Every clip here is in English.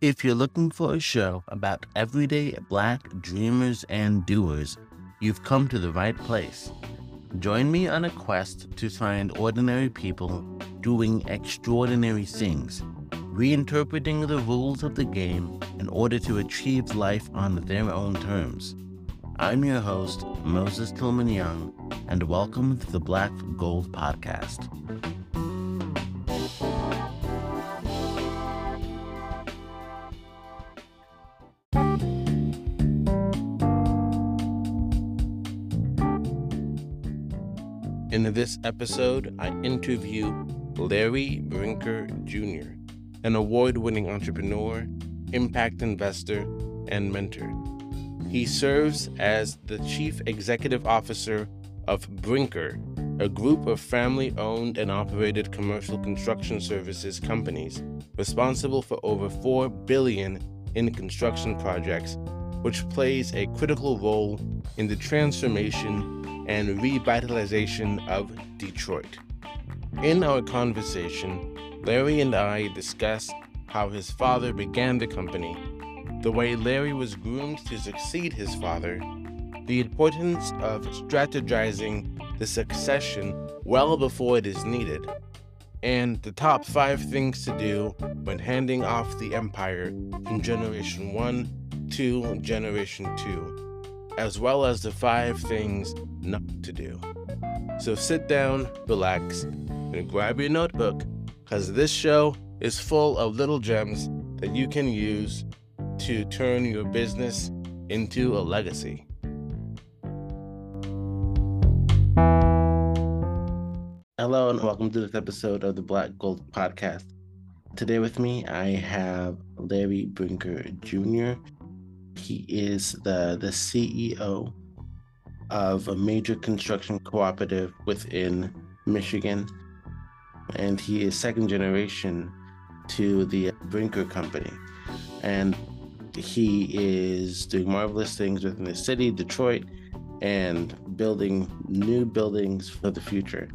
If you're looking for a show about everyday black dreamers and doers, you've come to the right place. Join me on a quest to find ordinary people doing extraordinary things, reinterpreting the rules of the game in order to achieve life on their own terms. I'm your host, Moses Tillman Young, and welcome to the Black Gold Podcast. In this episode, I interview Larry Brinker Jr., an award winning entrepreneur, impact investor, and mentor. He serves as the Chief Executive Officer of Brinker, a group of family owned and operated commercial construction services companies responsible for over 4 billion in construction projects, which plays a critical role in the transformation and revitalization of Detroit. In our conversation, Larry and I discussed how his father began the company, the way Larry was groomed to succeed his father, the importance of strategizing the succession well before it is needed, and the top five things to do when handing off the empire from Generation 1 to Generation 2 as well as the five things not to do. So sit down, relax, and grab your notebook, because this show is full of little gems that you can use to turn your business into a legacy. Hello, and welcome to this episode of the Black Gold Podcast. Today with me, I have Larry Brinker Jr. He is the the CEO of a major construction cooperative within Michigan, and he is second generation to the Brinker Company, and he is doing marvelous things within the city, Detroit, and building new buildings for the future.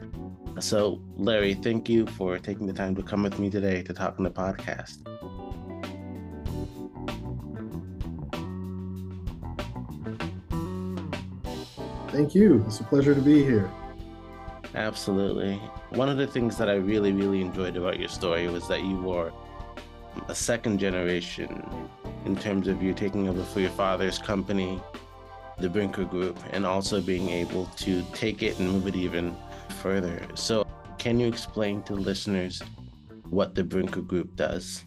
So, Larry, thank you for taking the time to come with me today to talk on the podcast. Thank you. It's a pleasure to be here. Absolutely. One of the things that I really, really enjoyed about your story was that you were a second generation in terms of you taking over for your father's company, the Brinker Group, and also being able to take it and move it even further. So, can you explain to listeners what the Brinker Group does?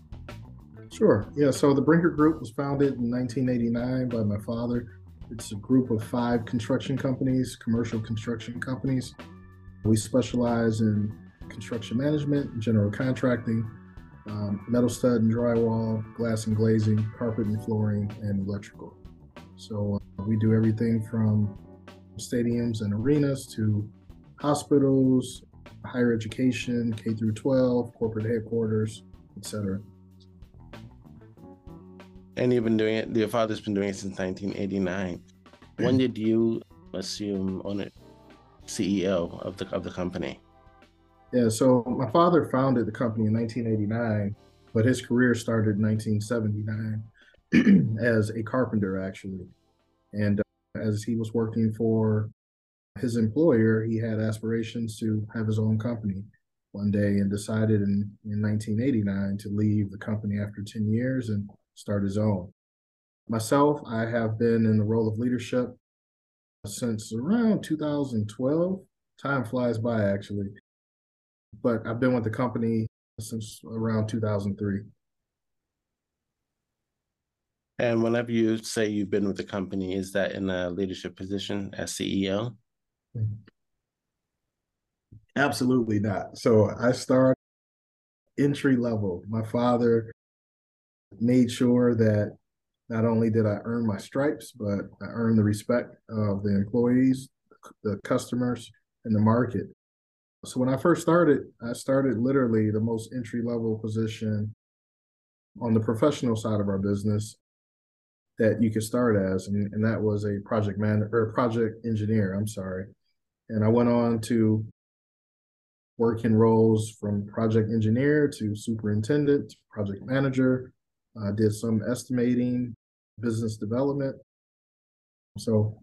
Sure. Yeah. So, the Brinker Group was founded in 1989 by my father it's a group of five construction companies, commercial construction companies. We specialize in construction management, general contracting, um, metal stud and drywall, glass and glazing, carpet and flooring, and electrical. So uh, we do everything from stadiums and arenas to hospitals, higher education, K through 12, corporate headquarters, etc. And you've been doing it. Your father's been doing it since 1989. When did you assume on it CEO of the of the company? Yeah, so my father founded the company in 1989, but his career started in 1979 as a carpenter, actually. And uh, as he was working for his employer, he had aspirations to have his own company one day and decided in, in 1989 to leave the company after 10 years and start his own. Myself, I have been in the role of leadership since around 2012. Time flies by, actually. But I've been with the company since around 2003. And whenever you say you've been with the company, is that in a leadership position as CEO? Absolutely not. So I started entry level. My father made sure that not only did I earn my stripes, but I earned the respect of the employees, the customers, and the market. So when I first started, I started literally the most entry level position on the professional side of our business that you could start as, and, and that was a project manager or project engineer. I'm sorry, and I went on to work in roles from project engineer to superintendent, to project manager, I did some estimating, business development. So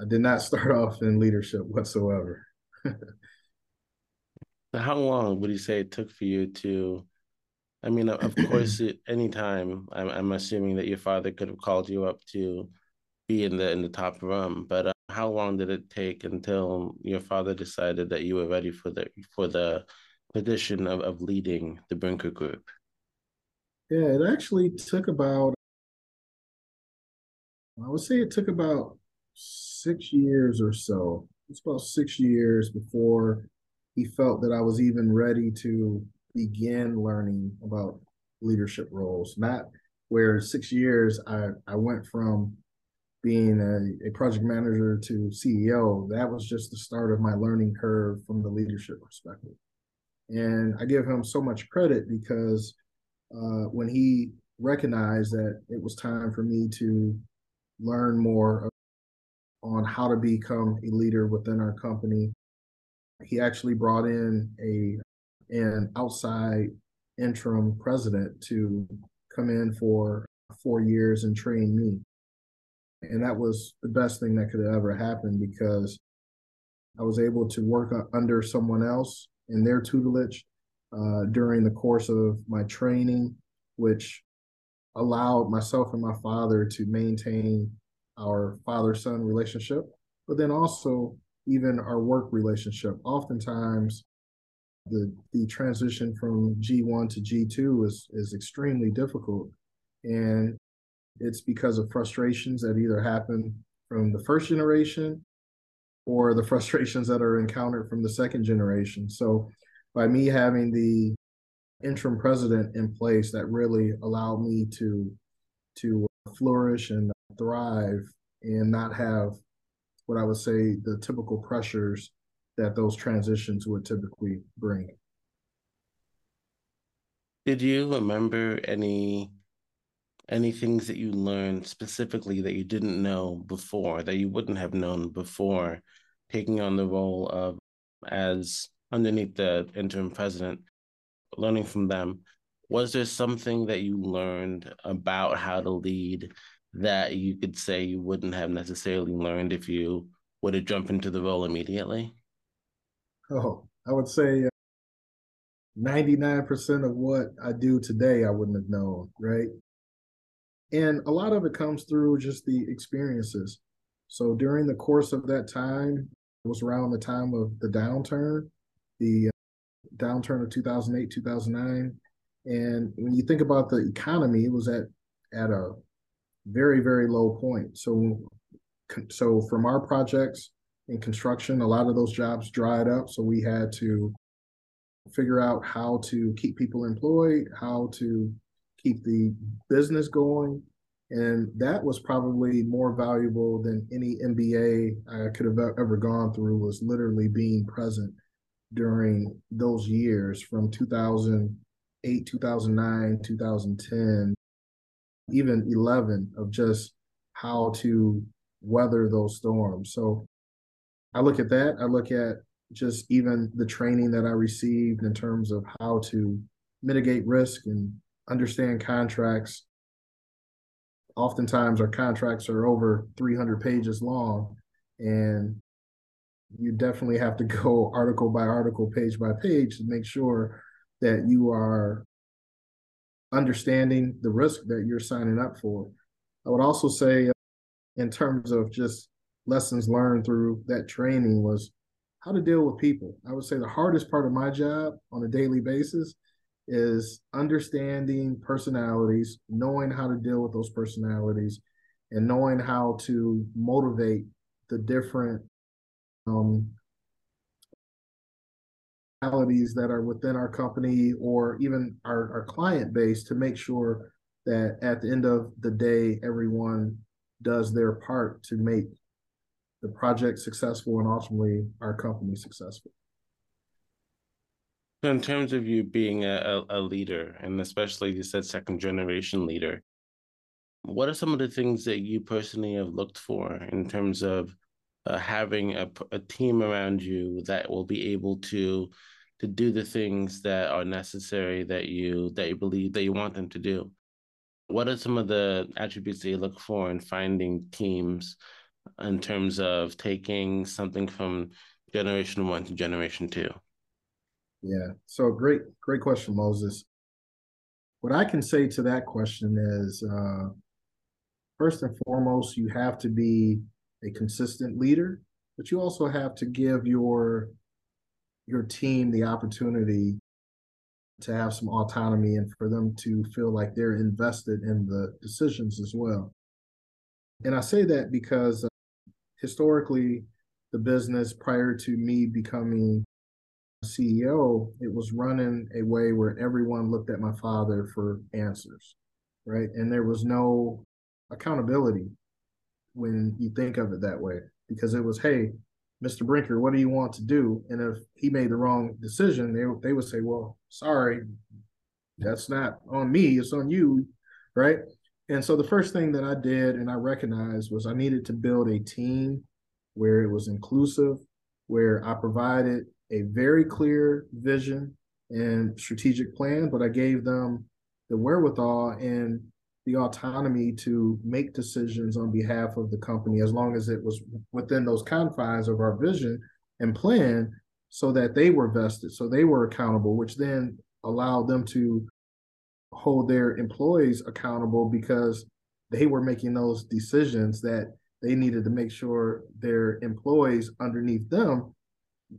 I did not start off in leadership whatsoever. How long would you say it took for you to? I mean, of course, any time, I'm, I'm assuming that your father could have called you up to be in the in the top room. But uh, how long did it take until your father decided that you were ready for the for the position of, of leading the Brinker Group? Yeah, it actually took about I would say it took about six years or so. It's about six years before he felt that I was even ready to begin learning about leadership roles. Not where six years I, I went from being a, a project manager to CEO. That was just the start of my learning curve from the leadership perspective. And I give him so much credit because uh, when he recognized that it was time for me to learn more on how to become a leader within our company. He actually brought in a an outside interim president to come in for four years and train me. And that was the best thing that could have ever happened because I was able to work under someone else in their tutelage uh, during the course of my training, which allowed myself and my father to maintain our father son relationship, but then also even our work relationship. Oftentimes, the the transition from G1 to G2 is is extremely difficult, and it's because of frustrations that either happen from the first generation or the frustrations that are encountered from the second generation. So, by me having the interim president in place, that really allowed me to to uh, flourish and thrive and not have what I would say the typical pressures that those transitions would typically bring. Did you remember any any things that you learned specifically that you didn't know before that you wouldn't have known before taking on the role of as underneath the interim president learning from them was there something that you learned about how to lead that you could say you wouldn't have necessarily learned if you would have jumped into the role immediately? Oh, I would say uh, 99% of what I do today, I wouldn't have known, right? And a lot of it comes through just the experiences. So during the course of that time, it was around the time of the downturn, the uh, downturn of 2008, 2009. And when you think about the economy, it was at at a very very low point. So so from our projects in construction, a lot of those jobs dried up. So we had to figure out how to keep people employed, how to keep the business going. And that was probably more valuable than any MBA I could have ever gone through was literally being present during those years from 2008, 2009, 2010, even 11 of just how to weather those storms. So I look at that. I look at just even the training that I received in terms of how to mitigate risk and understand contracts. Oftentimes, our contracts are over 300 pages long, and you definitely have to go article by article, page by page to make sure that you are understanding the risk that you're signing up for. I would also say, in terms of just lessons learned through that training, was how to deal with people. I would say the hardest part of my job on a daily basis is understanding personalities, knowing how to deal with those personalities, and knowing how to motivate the different um, that are within our company or even our, our client base to make sure that at the end of the day, everyone does their part to make the project successful and ultimately our company successful. So in terms of you being a, a leader, and especially you said second generation leader, what are some of the things that you personally have looked for in terms of uh, having a, a team around you that will be able to to do the things that are necessary that you that you believe that you want them to do. What are some of the attributes that you look for in finding teams in terms of taking something from generation one to generation two? Yeah. So great, great question, Moses. What I can say to that question is uh, first and foremost, you have to be a consistent leader, but you also have to give your your team the opportunity to have some autonomy and for them to feel like they're invested in the decisions as well. And I say that because uh, historically, the business prior to me becoming CEO, it was running a way where everyone looked at my father for answers, right? And there was no accountability when you think of it that way, because it was, hey, Mr. Brinker, what do you want to do? And if he made the wrong decision, they they would say, well, sorry, that's not on me, it's on you, right? And so the first thing that I did and I recognized was I needed to build a team where it was inclusive, where I provided a very clear vision and strategic plan, but I gave them the wherewithal and the autonomy to make decisions on behalf of the company as long as it was within those confines of our vision and plan so that they were vested, so they were accountable, which then allowed them to hold their employees accountable because they were making those decisions that they needed to make sure their employees underneath them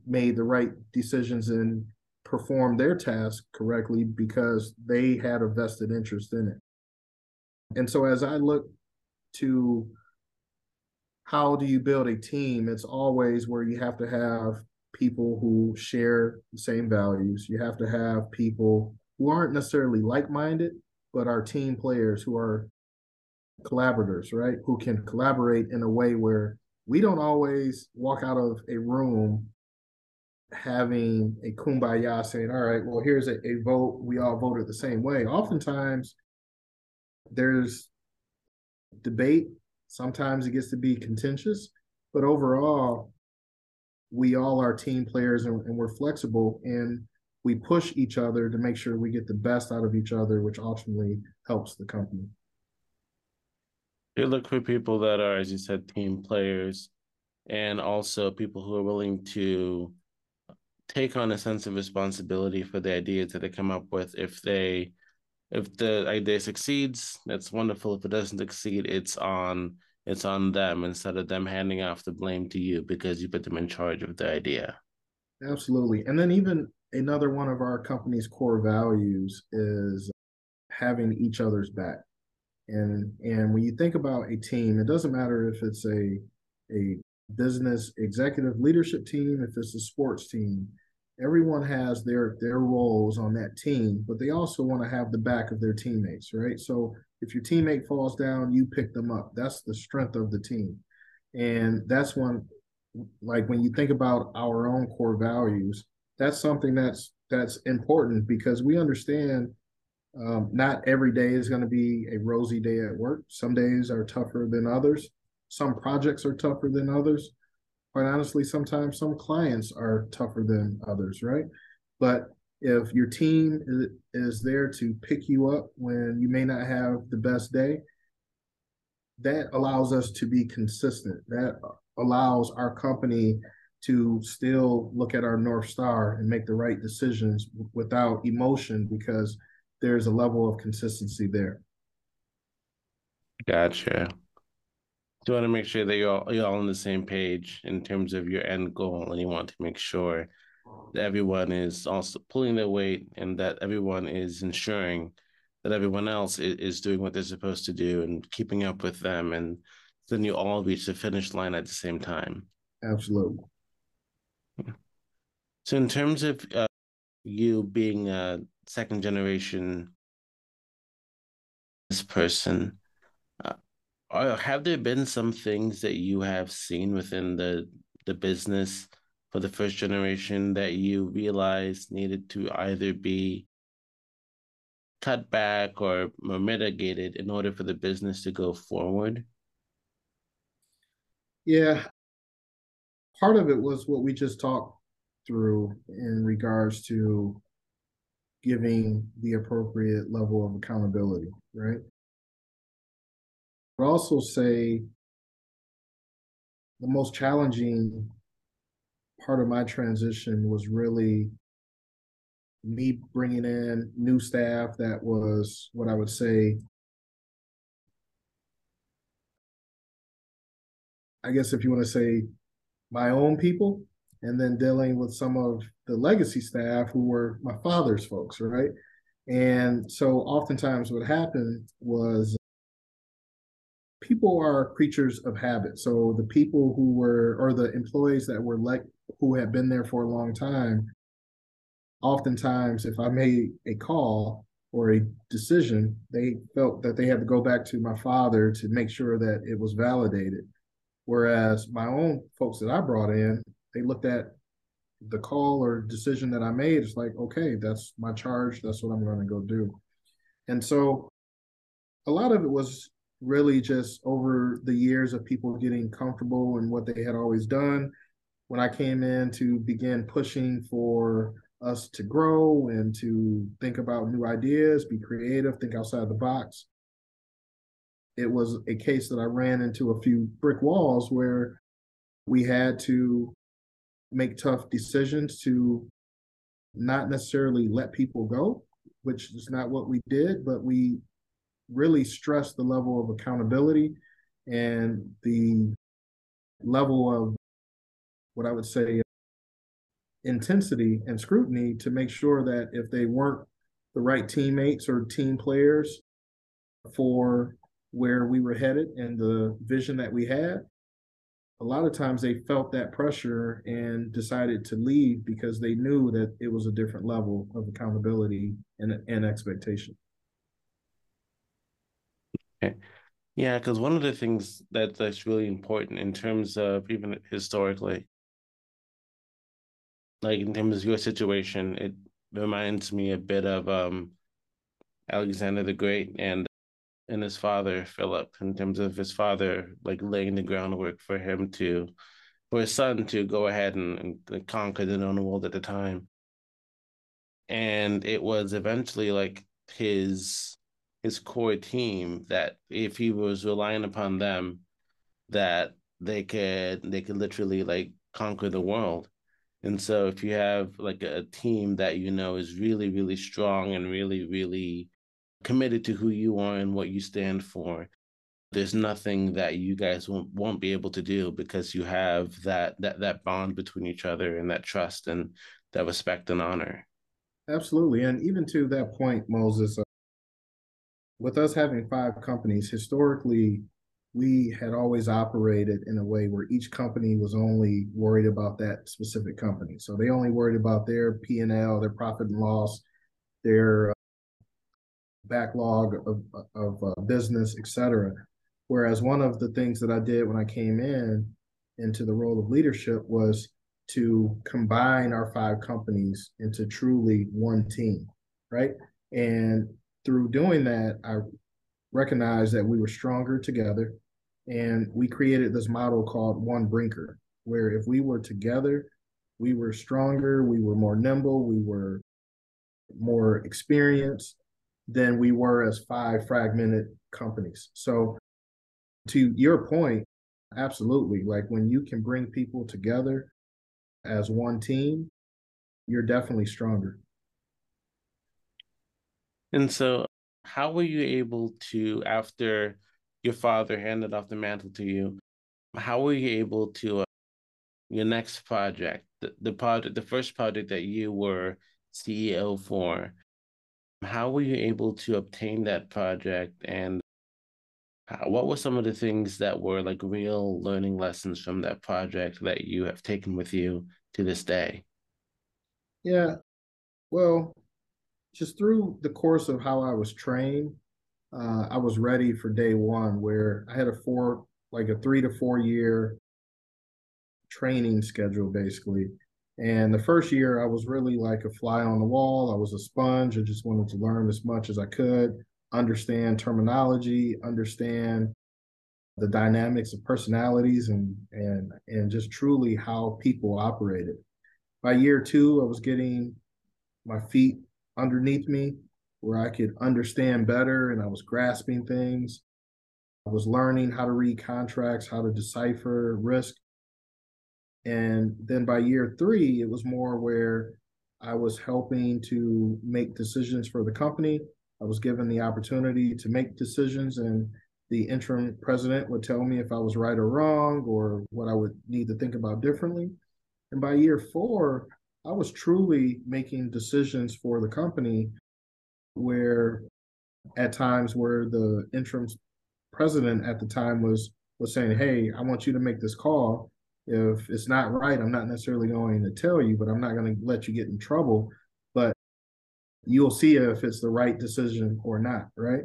made the right decisions and performed their task correctly because they had a vested interest in it. And so as I look to how do you build a team, it's always where you have to have people who share the same values. You have to have people who aren't necessarily like-minded, but are team players who are collaborators, right? Who can collaborate in a way where we don't always walk out of a room having a kumbaya saying, all right, well, here's a, a vote. We all voted the same way. Oftentimes, there's debate. Sometimes it gets to be contentious, but overall, we all are team players and, and we're flexible and we push each other to make sure we get the best out of each other, which ultimately helps the company. You look for people that are, as you said, team players and also people who are willing to take on a sense of responsibility for the ideas that they come up with if they if the idea succeeds that's wonderful. If it doesn't succeed it's on it's on them instead of them handing off the blame to you because you put them in charge of the idea. Absolutely. And then even another one of our company's core values is having each other's back. And and when you think about a team it doesn't matter if it's a a business executive leadership team, if it's a sports team, everyone has their their roles on that team, but they also want to have the back of their teammates, right? So if your teammate falls down, you pick them up. That's the strength of the team. And that's one like when you think about our own core values, that's something that's that's important because we understand um, not every day is going to be a rosy day at work. Some days are tougher than others. Some projects are tougher than others. Quite honestly, sometimes some clients are tougher than others, right? But if your team is, is there to pick you up when you may not have the best day, that allows us to be consistent. That allows our company to still look at our North Star and make the right decisions without emotion because there's a level of consistency there. Gotcha you want to make sure that you're all, you're all on the same page in terms of your end goal, and you want to make sure that everyone is also pulling their weight and that everyone is ensuring that everyone else is, is doing what they're supposed to do and keeping up with them, and then you all reach the finish line at the same time. Absolutely. So, in terms of uh, you being a second generation this person, are, have there been some things that you have seen within the the business for the first generation that you realized needed to either be cut back or, or mitigated in order for the business to go forward? Yeah. Part of it was what we just talked through in regards to giving the appropriate level of accountability, right? I'd also say the most challenging part of my transition was really me bringing in new staff that was what I would say I guess if you want to say my own people, and then dealing with some of the legacy staff who were my father's folks, right? And so oftentimes what happened was people are creatures of habit. So the people who were, or the employees that were like, who had been there for a long time, oftentimes if I made a call or a decision, they felt that they had to go back to my father to make sure that it was validated. Whereas my own folks that I brought in, they looked at the call or decision that I made. It's like, okay, that's my charge. That's what I'm going to go do. And so a lot of it was really just over the years of people getting comfortable in what they had always done. When I came in to begin pushing for us to grow and to think about new ideas, be creative, think outside the box, it was a case that I ran into a few brick walls where we had to make tough decisions to not necessarily let people go, which is not what we did, but we really stress the level of accountability and the level of what I would say intensity and scrutiny to make sure that if they weren't the right teammates or team players for where we were headed and the vision that we had, a lot of times they felt that pressure and decided to leave because they knew that it was a different level of accountability and, and expectation. Okay. Yeah, because one of the things that that's really important in terms of even historically, like in terms of your situation, it reminds me a bit of um Alexander the Great and and his father Philip in terms of his father like laying the groundwork for him to for his son to go ahead and, and conquer the known world at the time and it was eventually like his his core team that if he was relying upon them that they could they could literally like conquer the world. And so if you have like a team that you know is really really strong and really really committed to who you are and what you stand for there's nothing that you guys won't, won't be able to do because you have that that that bond between each other and that trust and that respect and honor. Absolutely. And even to that point moses with us having five companies historically we had always operated in a way where each company was only worried about that specific company so they only worried about their p&l their profit and loss their backlog of, of uh, business, et cetera. Whereas one of the things that I did when I came in into the role of leadership was to combine our five companies into truly one team, right? And through doing that, I recognized that we were stronger together. And we created this model called One Brinker, where if we were together, we were stronger, we were more nimble, we were more experienced, than we were as five fragmented companies. So, to your point, absolutely. Like when you can bring people together as one team, you're definitely stronger. And so, how were you able to, after your father handed off the mantle to you, how were you able to, uh, your next project, the, the project, the first project that you were CEO for, how were you able to obtain that project and how, what were some of the things that were like real learning lessons from that project that you have taken with you to this day? Yeah, well, just through the course of how I was trained, uh, I was ready for day one where I had a four, like a three to four year training schedule basically and the first year, I was really like a fly on the wall. I was a sponge. I just wanted to learn as much as I could, understand terminology, understand the dynamics of personalities, and and and just truly how people operated. by year two, I was getting my feet underneath me where I could understand better and I was grasping things. I was learning how to read contracts, how to decipher risk. And then by year three, it was more where I was helping to make decisions for the company. I was given the opportunity to make decisions, and the interim president would tell me if I was right or wrong or what I would need to think about differently. And by year four, I was truly making decisions for the company where at times where the interim president at the time was was saying, Hey, I want you to make this call. If it's not right, I'm not necessarily going to tell you, but I'm not going to let you get in trouble. But you'll see if it's the right decision or not, right?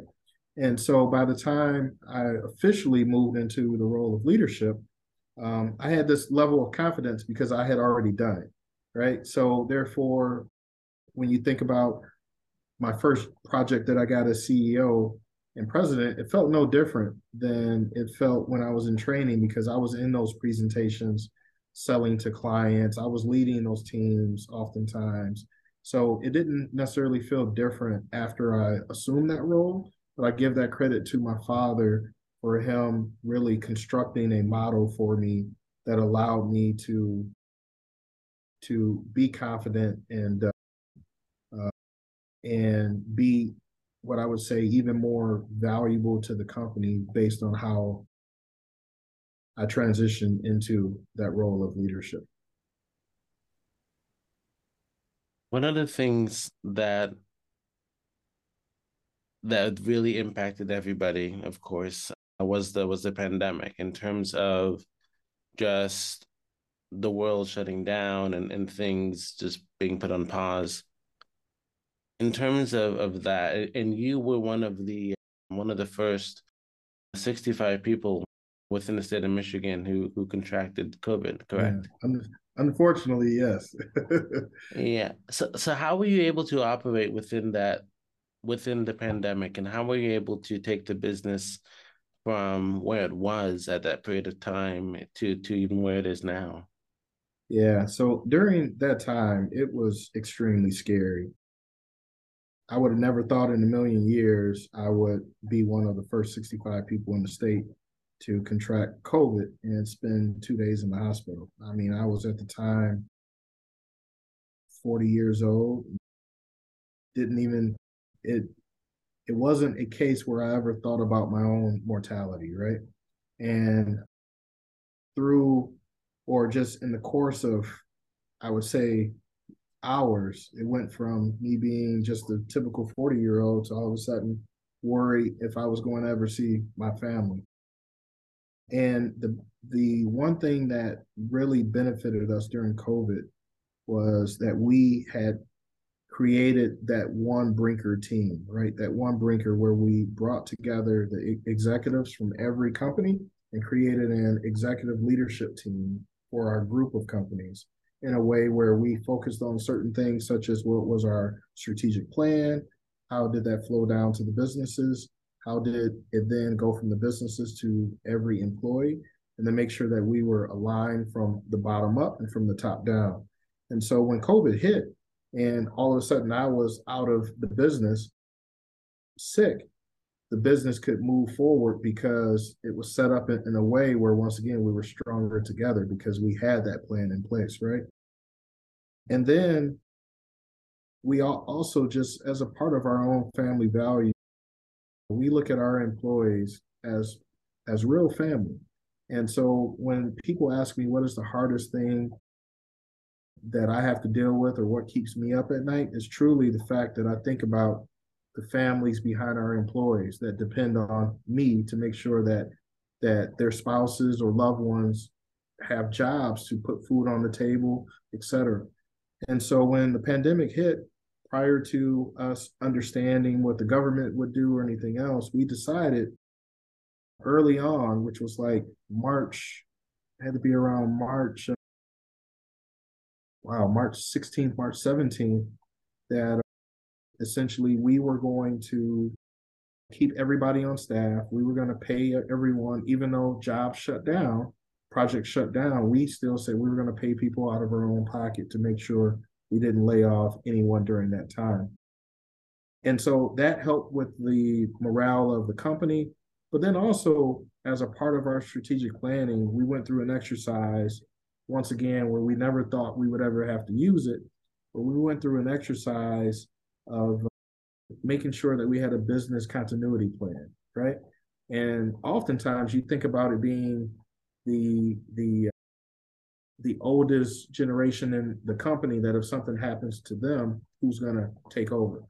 And so by the time I officially moved into the role of leadership, um, I had this level of confidence because I had already done it, right? So therefore, when you think about my first project that I got as CEO and president, it felt no different than it felt when I was in training because I was in those presentations selling to clients. I was leading those teams oftentimes. So it didn't necessarily feel different after I assumed that role, but I give that credit to my father for him really constructing a model for me that allowed me to to be confident and uh, uh, and be what I would say even more valuable to the company based on how I transitioned into that role of leadership. One of the things that that really impacted everybody, of course, was the was the pandemic in terms of just the world shutting down and, and things just being put on pause in terms of, of that, and you were one of the one of the first 65 people within the state of Michigan who who contracted COVID, correct? Yeah. Unfortunately, yes. yeah. So so how were you able to operate within that within the pandemic and how were you able to take the business from where it was at that period of time to to even where it is now? Yeah, so during that time, it was extremely scary. I would have never thought in a million years I would be one of the first 65 people in the state to contract COVID and spend two days in the hospital. I mean, I was at the time 40 years old, didn't even, it, it wasn't a case where I ever thought about my own mortality, right? And through, or just in the course of, I would say, hours, it went from me being just a typical 40 year old to all of a sudden worry if I was going to ever see my family. And the the one thing that really benefited us during COVID was that we had created that one Brinker team, right? That one Brinker where we brought together the executives from every company and created an executive leadership team for our group of companies in a way where we focused on certain things such as what was our strategic plan, how did that flow down to the businesses, how did it then go from the businesses to every employee, and then make sure that we were aligned from the bottom up and from the top down. And so when COVID hit, and all of a sudden I was out of the business sick, the business could move forward because it was set up in, in, a way where once again we were stronger together because we had that plan in place right? And then we also just as a part of our own family value we look at our employees as as real family. And so when people ask me what is the hardest thing that i have to deal with or what keeps me up at night? is truly the fact that i think about the families behind our employees that depend on me to make sure that that their spouses or loved ones have jobs to put food on the table, et cetera. And so when the pandemic hit, prior to us understanding what the government would do or anything else, we decided early on, which was like March, had to be around March, uh, wow, March 16th, March 17th, that essentially we were going to keep everybody on staff. We were going to pay everyone, even though jobs shut down project shut down, we still said we were going to pay people out of our own pocket to make sure we didn't lay off anyone during that time. And so that helped with the morale of the company. But then also, as a part of our strategic planning, we went through an exercise once again where we never thought we would ever have to use it. But we went through an exercise of making sure that we had a business continuity plan, right? And oftentimes you think about it being the the the oldest generation in the company that if something happens to them, who's going to take over?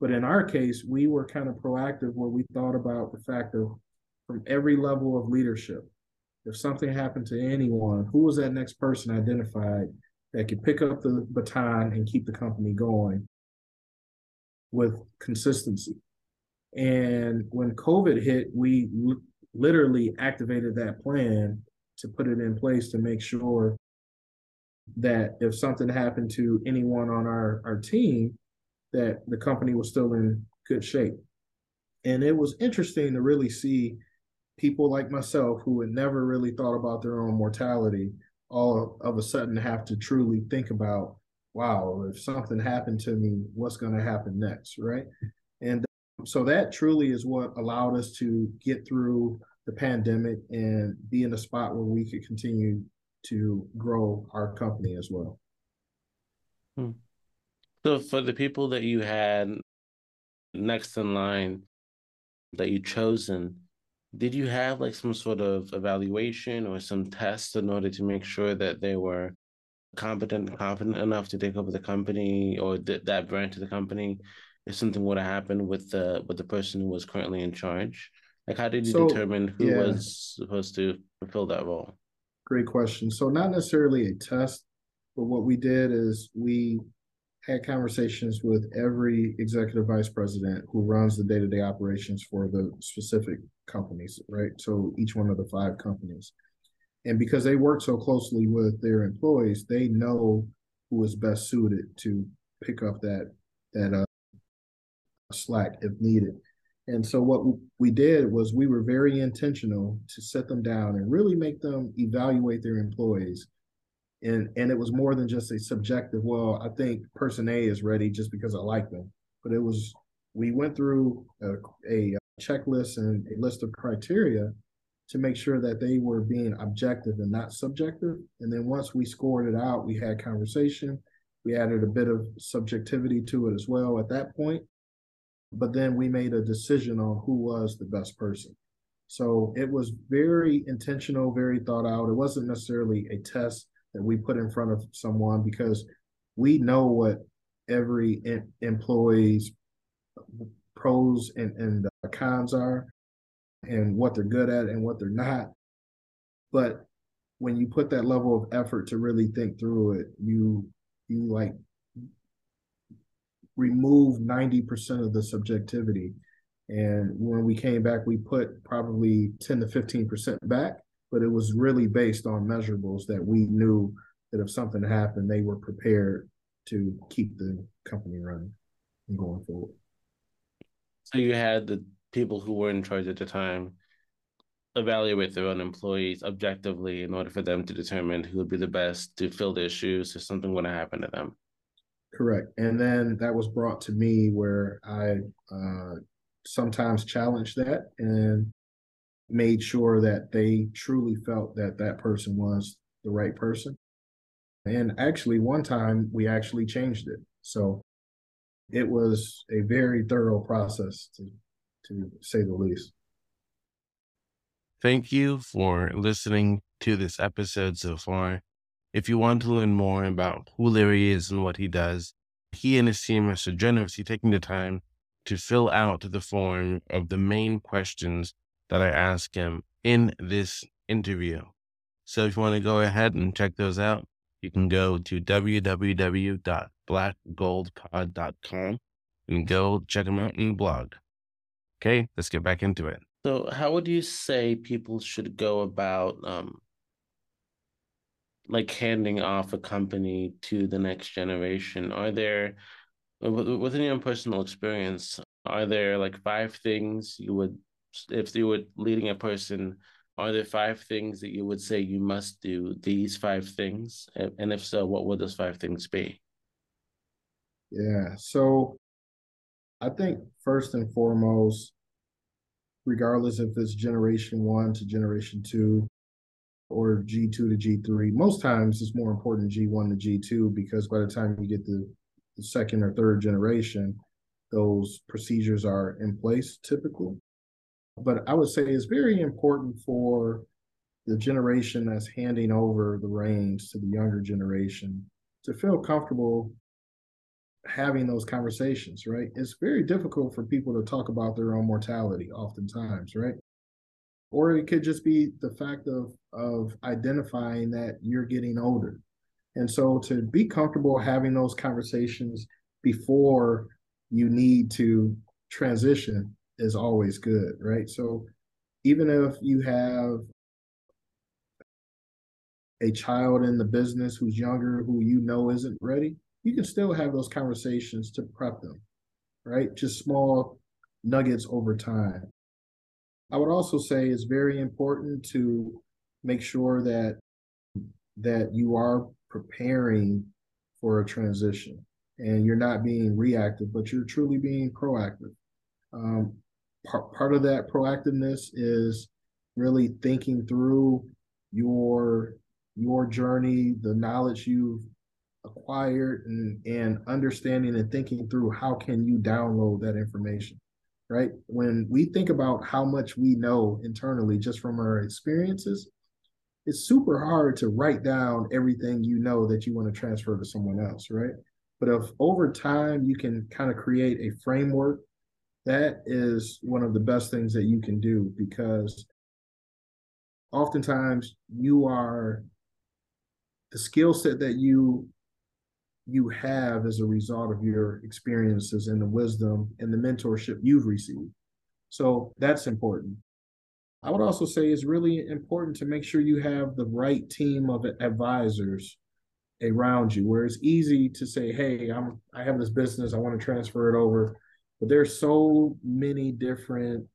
But in our case, we were kind of proactive where we thought about the fact of from every level of leadership, if something happened to anyone, who was that next person identified that could pick up the baton and keep the company going with consistency? And when COVID hit, we l- literally activated that plan to put it in place to make sure that if something happened to anyone on our, our team, that the company was still in good shape. And it was interesting to really see people like myself who had never really thought about their own mortality all of a sudden have to truly think about wow if something happened to me what's going to happen next right and so that truly is what allowed us to get through the pandemic and be in a spot where we could continue to grow our company as well. Hmm. So, for the people that you had next in line that you chosen, did you have like some sort of evaluation or some tests in order to make sure that they were competent, confident enough to take over the company or th- that branch of the company if something were to happen with the with the person who was currently in charge? Like, how did you so, determine who yeah. was supposed to fulfill that role? Great question. So, not necessarily a test, but what we did is we had conversations with every executive vice president who runs the day to day operations for the specific companies, right? So, each one of the five companies. And because they work so closely with their employees, they know who is best suited to pick up that that uh, slack if needed. And so what we did was we were very intentional to set them down and really make them evaluate their employees. And and it was more than just a subjective, well, I think person A is ready just because I like them. But it was we went through a, a checklist and a list of criteria to make sure that they were being objective and not subjective. And then once we scored it out, we had conversation. We added a bit of subjectivity to it as well at that point but then we made a decision on who was the best person. So it was very intentional, very thought out. It wasn't necessarily a test that we put in front of someone because we know what every in, employee's pros and, and uh, cons are and what they're good at and what they're not. But when you put that level of effort to really think through it, you you like remove 90% of the subjectivity. And when we came back, we put probably 10 to 15% back, but it was really based on measurables that we knew that if something happened, they were prepared to keep the company running and going forward. So you had the people who were in charge at the time evaluate their own employees objectively in order for them to determine who would be the best to fill their shoes if something were to happen to them. Correct. And then that was brought to me where I uh, sometimes challenged that and made sure that they truly felt that that person was the right person. And actually, one time we actually changed it. So it was a very thorough process to, to say the least. Thank you for listening to this episode so far. If you want to learn more about who Larry is and what he does, he and his team are so generously taking the time to fill out the form of the main questions that I ask him in this interview. So if you want to go ahead and check those out, you can go to www.blackgoldpod.com and go check them out in the blog. Okay, let's get back into it. So, how would you say people should go about um, like handing off a company to the next generation? Are there, within your own personal experience, are there like five things you would, if you were leading a person are there five things that you would say you must do these five things? And if so, what would those five things be? Yeah. So I think first and foremost, regardless if it's generation one to generation two or G2 to G3, most times it's more important G1 to G2 because by the time you get the, the second or third generation, those procedures are in place typically. But I would say it's very important for the generation that's handing over the reins to the younger generation to feel comfortable having those conversations, right? It's very difficult for people to talk about their own mortality oftentimes, right? Or it could just be the fact of of identifying that you're getting older. And so to be comfortable having those conversations before you need to transition is always good, right? So even if you have a child in the business who's younger who you know isn't ready, you can still have those conversations to prep them, right? Just small nuggets over time. I would also say it's very important to make sure that that you are preparing for a transition and you're not being reactive, but you're truly being proactive. Um, part, part of that proactiveness is really thinking through your your journey, the knowledge you've acquired and, and understanding and thinking through how can you download that information right? When we think about how much we know internally just from our experiences it's super hard to write down everything you know that you want to transfer to someone else right? But if over time you can kind of create a framework that is one of the best things that you can do because oftentimes you are the skill set that you you have as a result of your experiences and the wisdom and the mentorship you've received. So that's important. I would also say it's really important to make sure you have the right team of advisors around you where it's easy to say, hey, I'm I have this business, I want to transfer it over. But there's so many different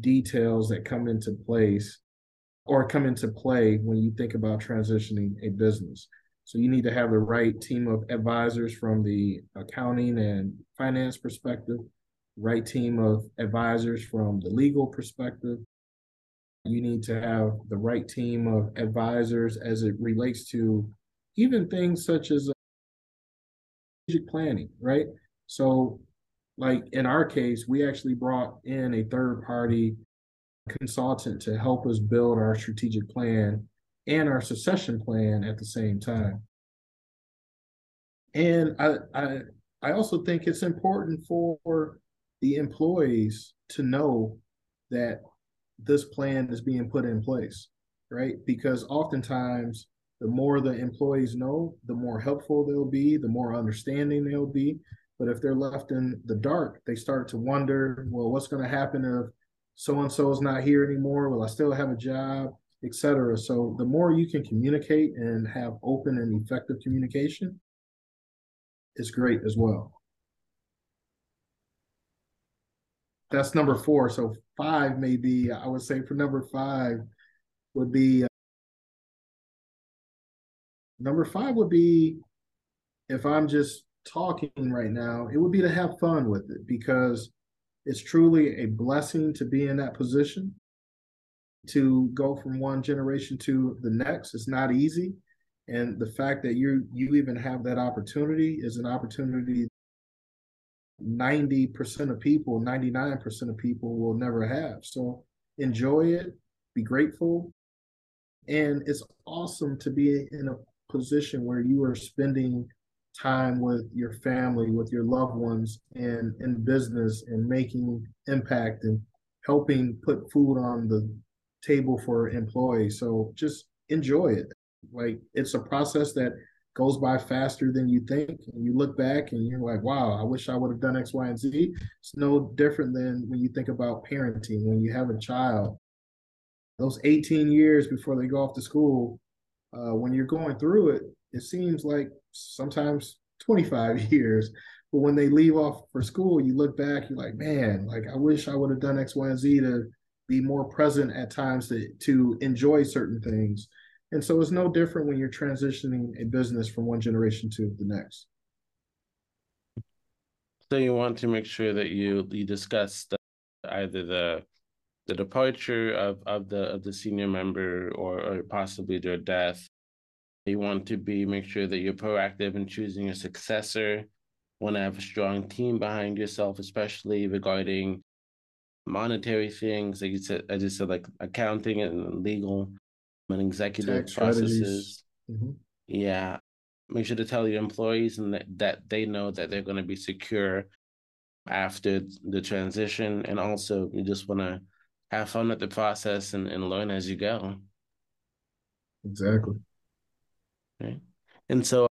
details that come into place or come into play when you think about transitioning a business. So you need to have the right team of advisors from the accounting and finance perspective, right team of advisors from the legal perspective. You need to have the right team of advisors as it relates to even things such as uh, strategic planning, right? So, like in our case, we actually brought in a third party consultant to help us build our strategic plan and our succession plan at the same time. And I, I, I also think it's important for the employees to know that this plan is being put in place, right? Because oftentimes, the more the employees know, the more helpful they'll be, the more understanding they'll be. But if they're left in the dark, they start to wonder, well, what's going to happen if so and so is not here anymore? Will I still have a job? Etc. So the more you can communicate and have open and effective communication is great as well. That's number four. So five may be, I would say for number five would be, uh, number five would be, if I'm just talking right now, it would be to have fun with it because it's truly a blessing to be in that position to go from one generation to the next. It's not easy. And the fact that you you even have that opportunity is an opportunity 90% of people, 99% of people will never have. So enjoy it, be grateful. And it's awesome to be in a position where you are spending time with your family, with your loved ones, and in business and making impact and helping put food on the table for employees. So just enjoy it. Like it's a process that goes by faster than you think. And you look back and you're like, wow, I wish I would have done X, Y, and Z. It's no different than when you think about parenting, when you have a child. Those 18 years before they go off to school, uh, when you're going through it, it seems like sometimes 25 years. But when they leave off for school, you look back, you're like, man, like I wish I would have done X, Y, and Z to be more present at times to, to enjoy certain things. And so it's no different when you're transitioning a business from one generation to the next. So you want to make sure that you you discuss the, either the the departure of, of the of the senior member or, or possibly their death. You want to be make sure that you're proactive in choosing a successor. Want to have a strong team behind yourself, especially regarding monetary things, like you said, I just said like accounting and legal and executive Tax processes. Mm-hmm. Yeah. Make sure to tell your employees and that, that they know that they're going to be secure after the transition. And also, you just want to have fun with the process and, and learn as you go. Exactly. Right. And so,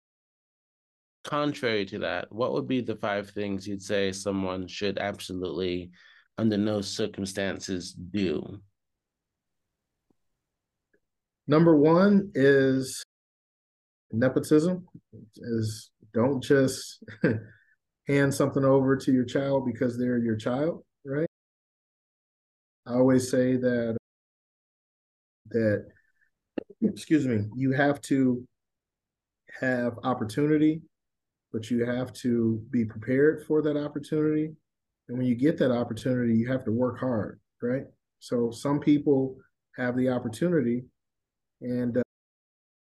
contrary to that, what would be the five things you'd say someone should absolutely under no circumstances do? Number one is nepotism. Is don't just hand something over to your child because they're your child, right? I always say that that excuse me, you have to have opportunity, but you have to be prepared for that opportunity and when you get that opportunity, you have to work hard, right? So some people have the opportunity and uh,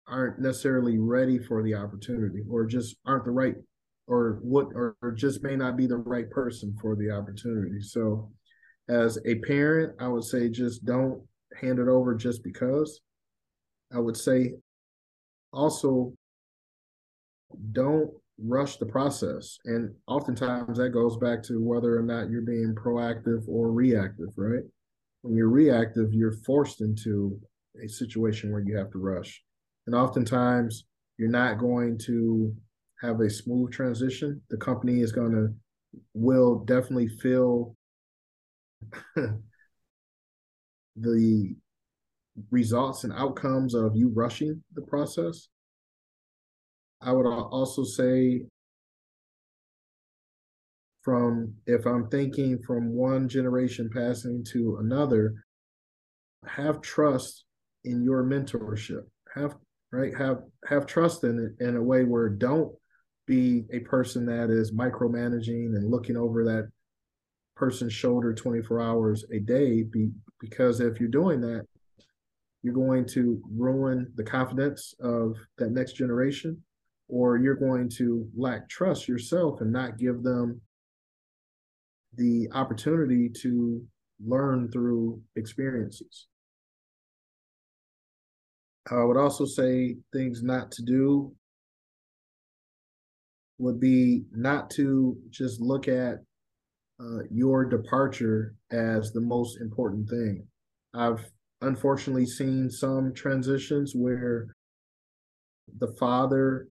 aren't necessarily ready for the opportunity or just aren't the right or what or, or just may not be the right person for the opportunity. So as a parent, I would say just don't hand it over just because. I would say also don't rush the process. And oftentimes that goes back to whether or not you're being proactive or reactive, right? When you're reactive, you're forced into a situation where you have to rush. And oftentimes you're not going to have a smooth transition. The company is going to, will definitely feel the results and outcomes of you rushing the process. I would also say from if I'm thinking from one generation passing to another, have trust in your mentorship. Have right have have trust in it in a way where don't be a person that is micromanaging and looking over that person's shoulder 24 hours a day be, because if you're doing that you're going to ruin the confidence of that next generation or you're going to lack trust yourself and not give them the opportunity to learn through experiences. I would also say things not to do would be not to just look at uh, your departure as the most important thing. I've unfortunately seen some transitions where the father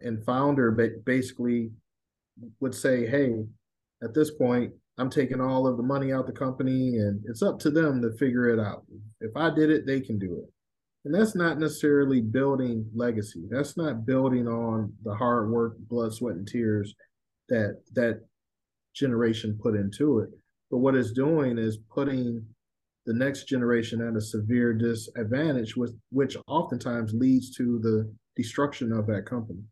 and founder but basically would say, hey, at this point, I'm taking all of the money out the company and it's up to them to figure it out. If I did it, they can do it. And that's not necessarily building legacy. That's not building on the hard work, blood, sweat, and tears that that generation put into it. But what it's doing is putting the next generation at a severe disadvantage, with which oftentimes leads to the destruction of that company.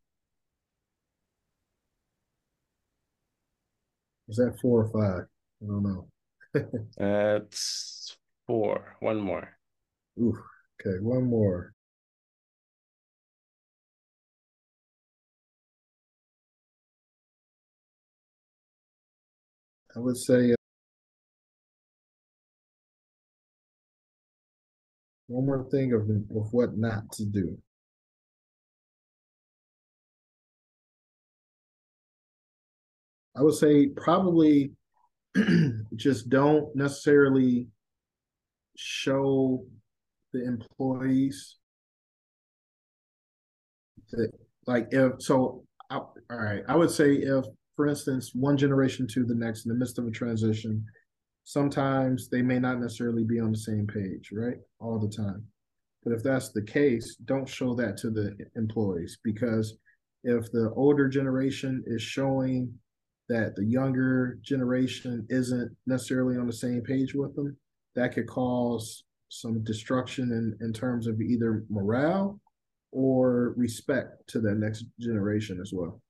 Is that four or five? I don't know. That's four. One more. Ooh, okay, one more. I would say uh, one more thing of, of what not to do. I would say probably just don't necessarily show the employees that like if so I, all right i would say if for instance one generation to the next in the midst of a transition sometimes they may not necessarily be on the same page right all the time. But if that's the case don't show that to the employees because if the older generation is showing that the younger generation isn't necessarily on the same page with them, that could cause some destruction in, in terms of either morale or respect to the next generation as well.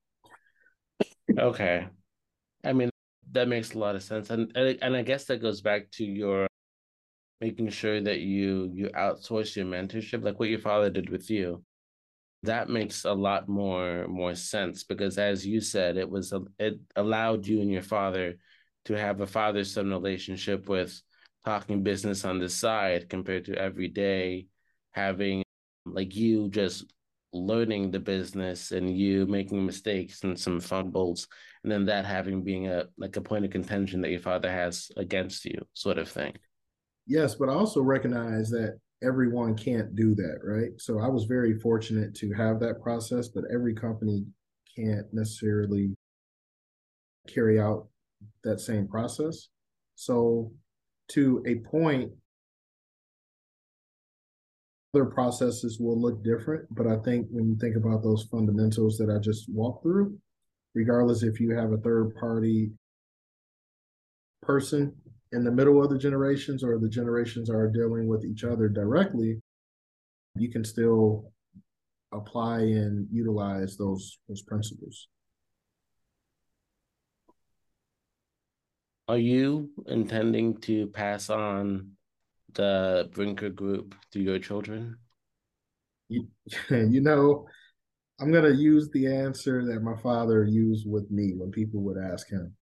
Okay. I mean, that makes a lot of sense. And and I guess that goes back to your making sure that you you outsource your mentorship, like what your father did with you. That makes a lot more more sense because as you said, it was it allowed you and your father to have a father son relationship with talking business on the side compared to every day having like you just learning the business and you making mistakes and some fumbles and then that having being a like a point of contention that your father has against you sort of thing. Yes but i also recognize that everyone can't do that right so i was very fortunate to have that process but every company can't necessarily carry out that same process so to a point other processes will look different. But I think when you think about those fundamentals that I just walked through, regardless if you have a third party person in the middle of the generations or the generations are dealing with each other directly, you can still apply and utilize those those principles. Are you intending to pass on the Brinker Group to your children? You, you know, I'm going to use the answer that my father used with me when people would ask him.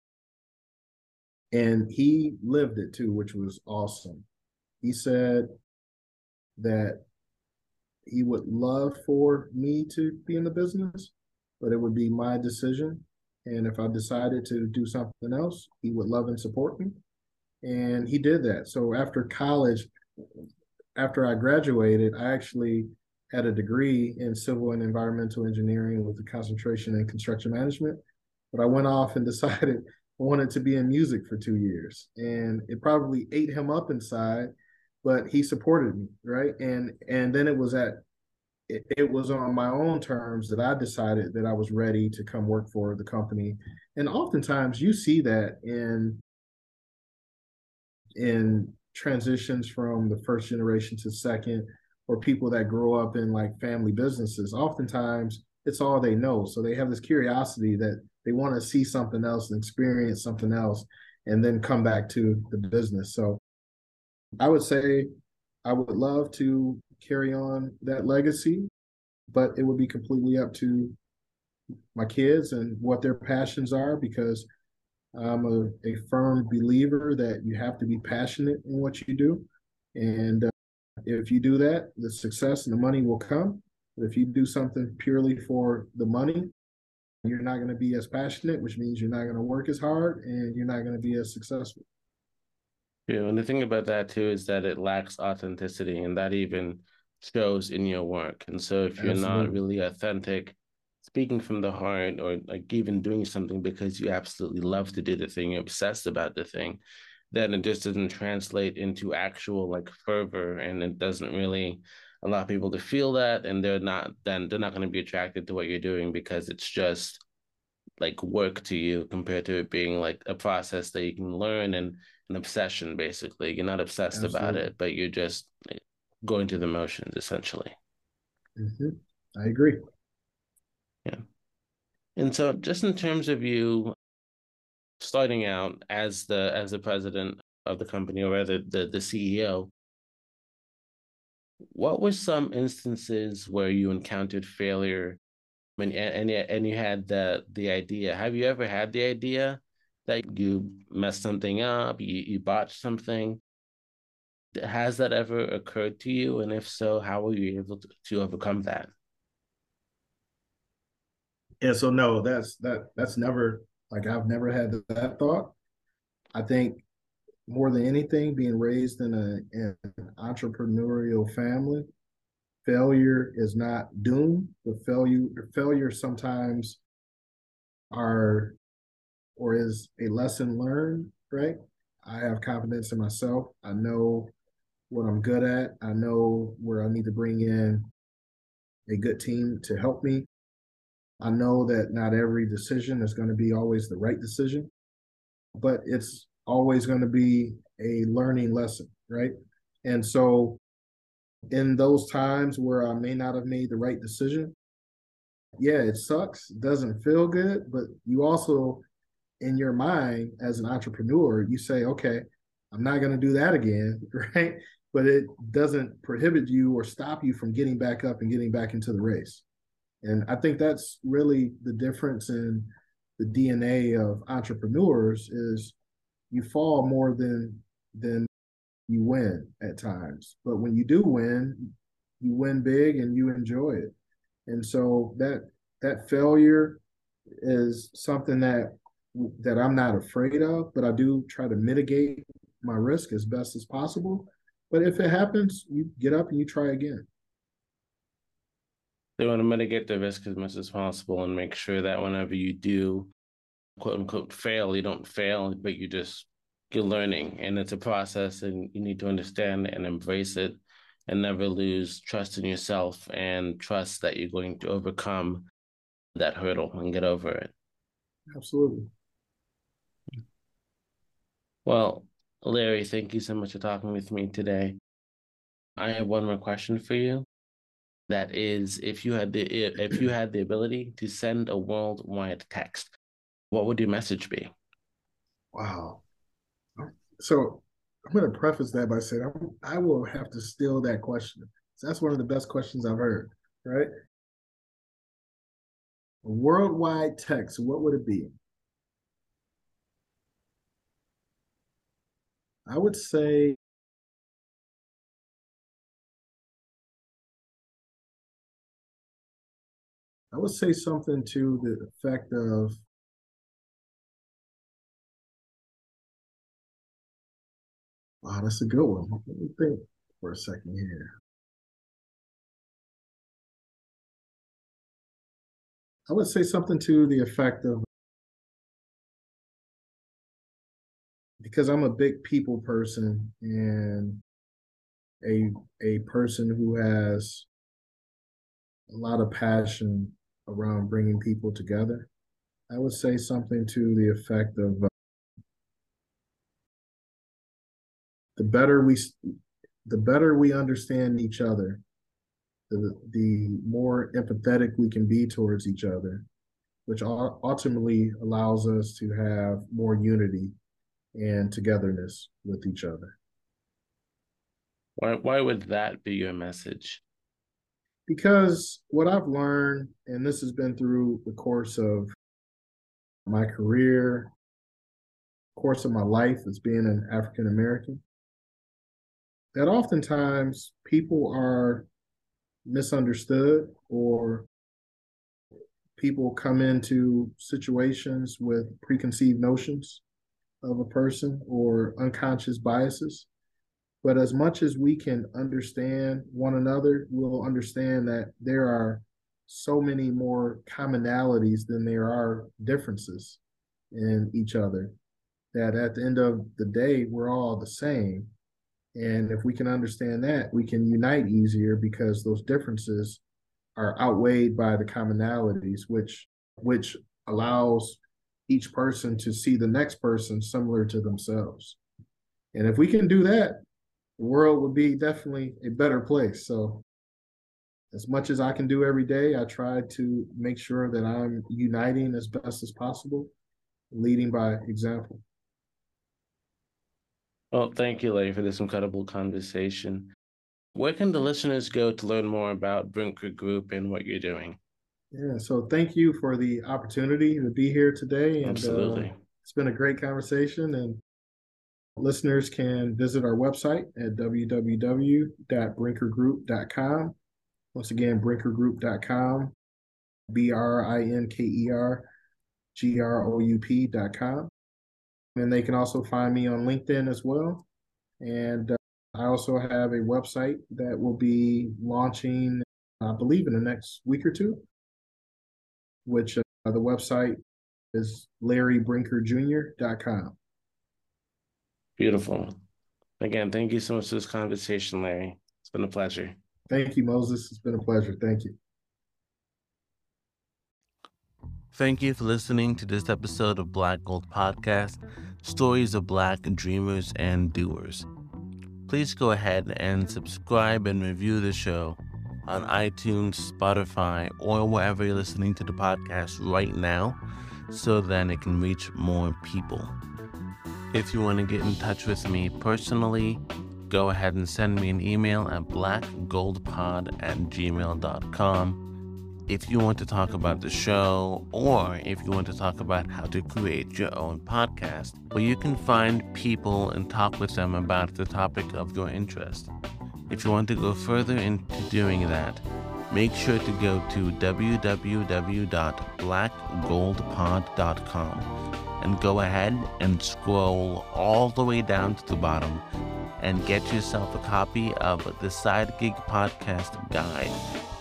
And he lived it too, which was awesome. He said that he would love for me to be in the business, but it would be my decision. And if I decided to do something else, he would love and support me and he did that. So after college, after I graduated, I actually had a degree in civil and environmental engineering with a concentration in construction management. But I went off and decided wanted to be in music for two years, and it probably ate him up inside. But he supported me, right? And and then it was at it, it was on my own terms that I decided that I was ready to come work for the company. And oftentimes you see that in in transitions from the first generation to second or people that grow up in like family businesses oftentimes it's all they know so they have this curiosity that they want to see something else and experience something else and then come back to the business so i would say i would love to carry on that legacy but it would be completely up to my kids and what their passions are because I'm a, a firm believer that you have to be passionate in what you do. And uh, if you do that, the success and the money will come. But if you do something purely for the money, you're not going to be as passionate, which means you're not going to work as hard and you're not going to be as successful. Yeah, and the thing about that too is that it lacks authenticity, and that even shows in your work. And so, if you're Absolutely. not really authentic speaking from the heart or like even doing something because you absolutely love to do the thing, you're obsessed about the thing, then it just doesn't translate into actual like fervor and it doesn't really allow people to feel that and they're not then they're not going to be attracted to what you're doing because it's just like work to you compared to it being like a process that you can learn and an obsession basically you're not obsessed Absolutely. about it but you're just going through the motions essentially mm-hmm. i agree yeah. And so just in terms of you starting out as the as the president of the company or rather the the CEO, what were some instances where you encountered failure mean, and, and and you had the the idea. Have you ever had the idea that you messed something up, you, you botched something? Has that ever occurred to you? And if so, how were you able to, to overcome that? yeah so no, that's that that's never like I've never had that thought. I think more than anything, being raised in, a, an entrepreneurial family, failure is not doom, but failure failure sometimes are or is a lesson learned, right? I have confidence in myself. I know what I'm good at. I know where I need to bring in a good team to help me. I know that not every decision is going to be always the right decision, but it's always going to be a learning lesson, right? And so, in those times where I may not have made the right decision, yeah, it sucks, doesn't feel good, but you also, in your mind as an entrepreneur, you say, okay, I'm not going to do that again, right? But it doesn't prohibit you or stop you from getting back up and getting back into the race. And I think that's really the difference in the DNA of entrepreneurs is you fall more than than you win at times. But when you do win, you win big and you enjoy it. And so that that failure is something that that I'm not afraid of, but I do try to mitigate my risk as best as possible. But if it happens, you get up and you try again. They want to mitigate the risk as much as possible and make sure that whenever you do quote unquote fail, you don't fail, but you just you're learning and it's a process and you need to understand and embrace it and never lose trust in yourself and trust that you're going to overcome that hurdle and get over it. Absolutely. Well, Larry, thank you so much for talking with me today. I have one more question for you. That is, if you had the if you had the ability to send a worldwide text, what would your message be? Wow. So I'm going to preface that by saying I'm, I will have to steal that question. So that's one of the best questions I've heard, right? Worldwide text, what would it be? I would say I would say something to the effect of Wow, that's a good one. Let me think for a second here. I would say something to the effect of because I'm a big people person and a a person who has a lot of passion around bringing people together. I would say something to the effect of uh, the better we the better we understand each other, the the more empathetic we can be towards each other, which ultimately allows us to have more unity and togetherness with each other. Why why would that be your message? Because what I've learned, and this has been through the course of my career, course of my life as being an African American, that oftentimes people are misunderstood or people come into situations with preconceived notions of a person or unconscious biases. But as much as we can understand one another, we'll understand that there are so many more commonalities than there are differences in each other. That at the end of the day, we're all the same. And if we can understand that, we can unite easier because those differences are outweighed by the commonalities, which which allows each person to see the next person similar to themselves. And if we can do that, the world would be definitely a better place. So as much as I can do every day, I try to make sure that I'm uniting as best as possible, leading by example. Well, thank you, Larry, for this incredible conversation. Where can the listeners go to learn more about Brinker Group and what you're doing? Yeah, so thank you for the opportunity to be here today. And, Absolutely. Uh, it's been a great conversation, and listeners can visit our website at www.brinkergroup.com. Once again, brinkergroup.com, B R I N K E R G R O U P.com. And they can also find me on LinkedIn as well. And uh, I also have a website that will be launching, I believe, in the next week or two, which uh, the website is larrybrinkerjr.com. Beautiful. Again, thank you so much for this conversation, Larry. It's been a pleasure. Thank you, Moses. It's been a pleasure. Thank you. Thank you for listening to this episode of Black Gold Podcast Stories of Black Dreamers and Doers. please go ahead and subscribe and review the show on iTunes, Spotify, or wherever you're listening to the podcast right now so that it can reach more people. If you want to get in touch with me personally, go ahead and send me an email at blackgoldpod at gmail.com. If you want to talk about the show, or if you want to talk about how to create your own podcast, where you can find people and talk with them about the topic of your interest. If you want to go further into doing that, make sure to go to www.blackgoldpod.com and go ahead and scroll all the way down to the bottom and get yourself a copy of the Side Gig Podcast Guide.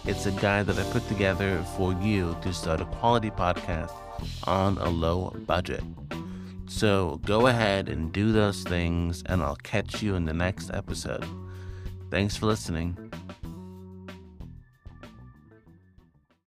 It's a guide that I put together for you to start a quality podcast on a low budget. So go ahead and do those things, and I'll catch you in the next episode. Thanks for listening.